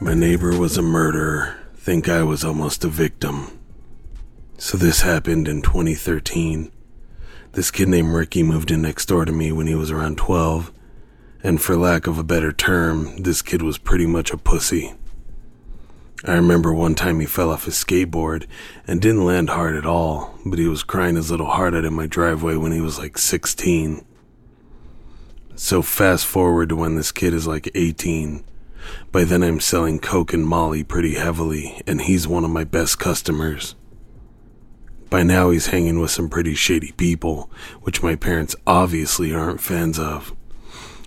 neighbor was a murderer, think I was almost a victim. So this happened in 2013. This kid named Ricky moved in next door to me when he was around 12, and for lack of a better term, this kid was pretty much a pussy. I remember one time he fell off his skateboard and didn't land hard at all, but he was crying his little heart out in my driveway when he was like 16. So fast forward to when this kid is like 18. By then I'm selling Coke and Molly pretty heavily, and he's one of my best customers. By now he's hanging with some pretty shady people, which my parents obviously aren't fans of.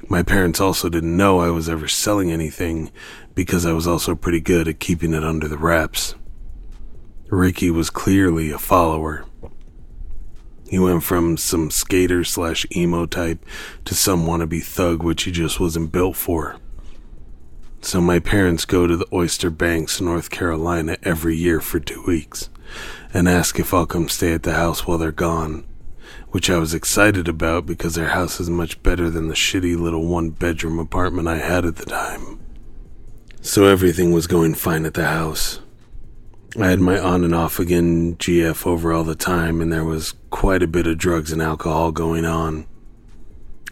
My parents also didn't know I was ever selling anything because I was also pretty good at keeping it under the wraps. Ricky was clearly a follower. He went from some skater slash emo type to some wannabe thug, which he just wasn't built for. So my parents go to the Outer Banks, North Carolina every year for two weeks and ask if I'll come stay at the house while they're gone which I was excited about because their house is much better than the shitty little one bedroom apartment I had at the time. So everything was going fine at the house. I had my on and off again GF over all the time, and there was quite a bit of drugs and alcohol going on.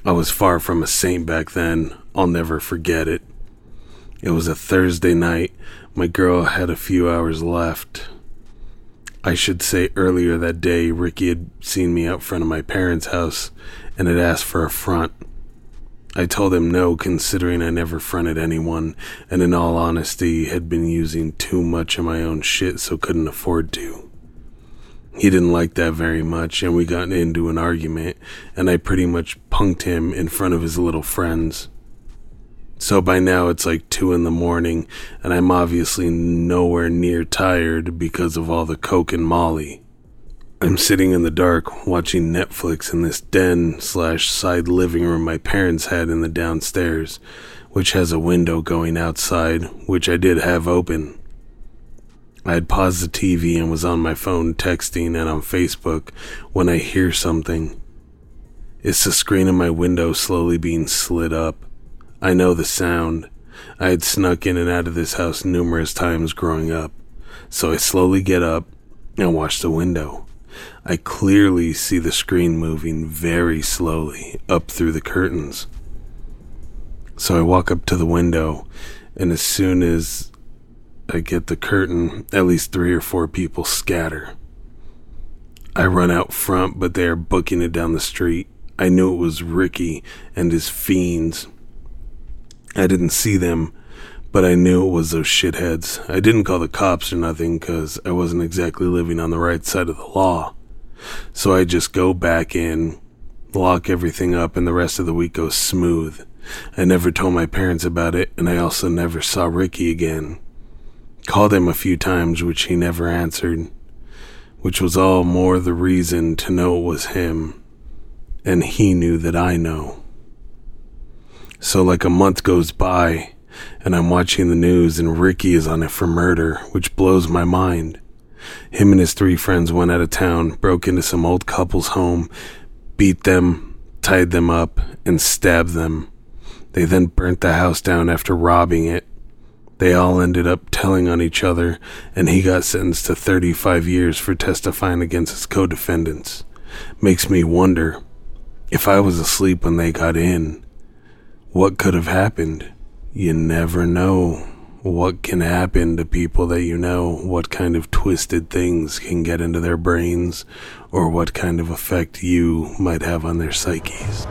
I was far from a saint back then. I'll never forget it. It was a Thursday night. My girl had a few hours left. I should say earlier that day, Ricky had seen me out front of my parents' house and had asked for a front. I told him no, considering I never fronted anyone, and in all honesty, had been using too much of my own shit so couldn't afford to. He didn't like that very much, and we got into an argument, and I pretty much punked him in front of his little friends. So by now it's like 2 in the morning, and I'm obviously nowhere near tired because of all the Coke and Molly. I'm sitting in the dark watching Netflix in this den slash side living room my parents had in the downstairs, which has a window going outside, which I did have open. I had paused the TV and was on my phone texting and on Facebook when I hear something. It's the screen of my window slowly being slid up. I know the sound. I had snuck in and out of this house numerous times growing up, so I slowly get up and watch the window. I clearly see the screen moving very slowly up through the curtains. So I walk up to the window, and as soon as I get the curtain, at least three or four people scatter. I run out front, but they are booking it down the street. I knew it was Ricky and his fiends I didn't see them, but I knew it was those shitheads. I didn't call the cops or nothing because I wasn't exactly living on the right side of the law. So I just go back in, lock everything up, and the rest of the week goes smooth. I never told my parents about it, and I also never saw Ricky again. Called him a few times, which he never answered, which was all more the reason to know it was him. And he knew that I know. So, like a month goes by, and I'm watching the news, and Ricky is on it for murder, which blows my mind. Him and his three friends went out of town, broke into some old couple's home, beat them, tied them up, and stabbed them. They then burnt the house down after robbing it. They all ended up telling on each other, and he got sentenced to 35 years for testifying against his co defendants. Makes me wonder if I was asleep when they got in what could have happened? You never know what can happen to people that you know, what kind of twisted things can get into their brains, or what kind of effect you might have on their psyches.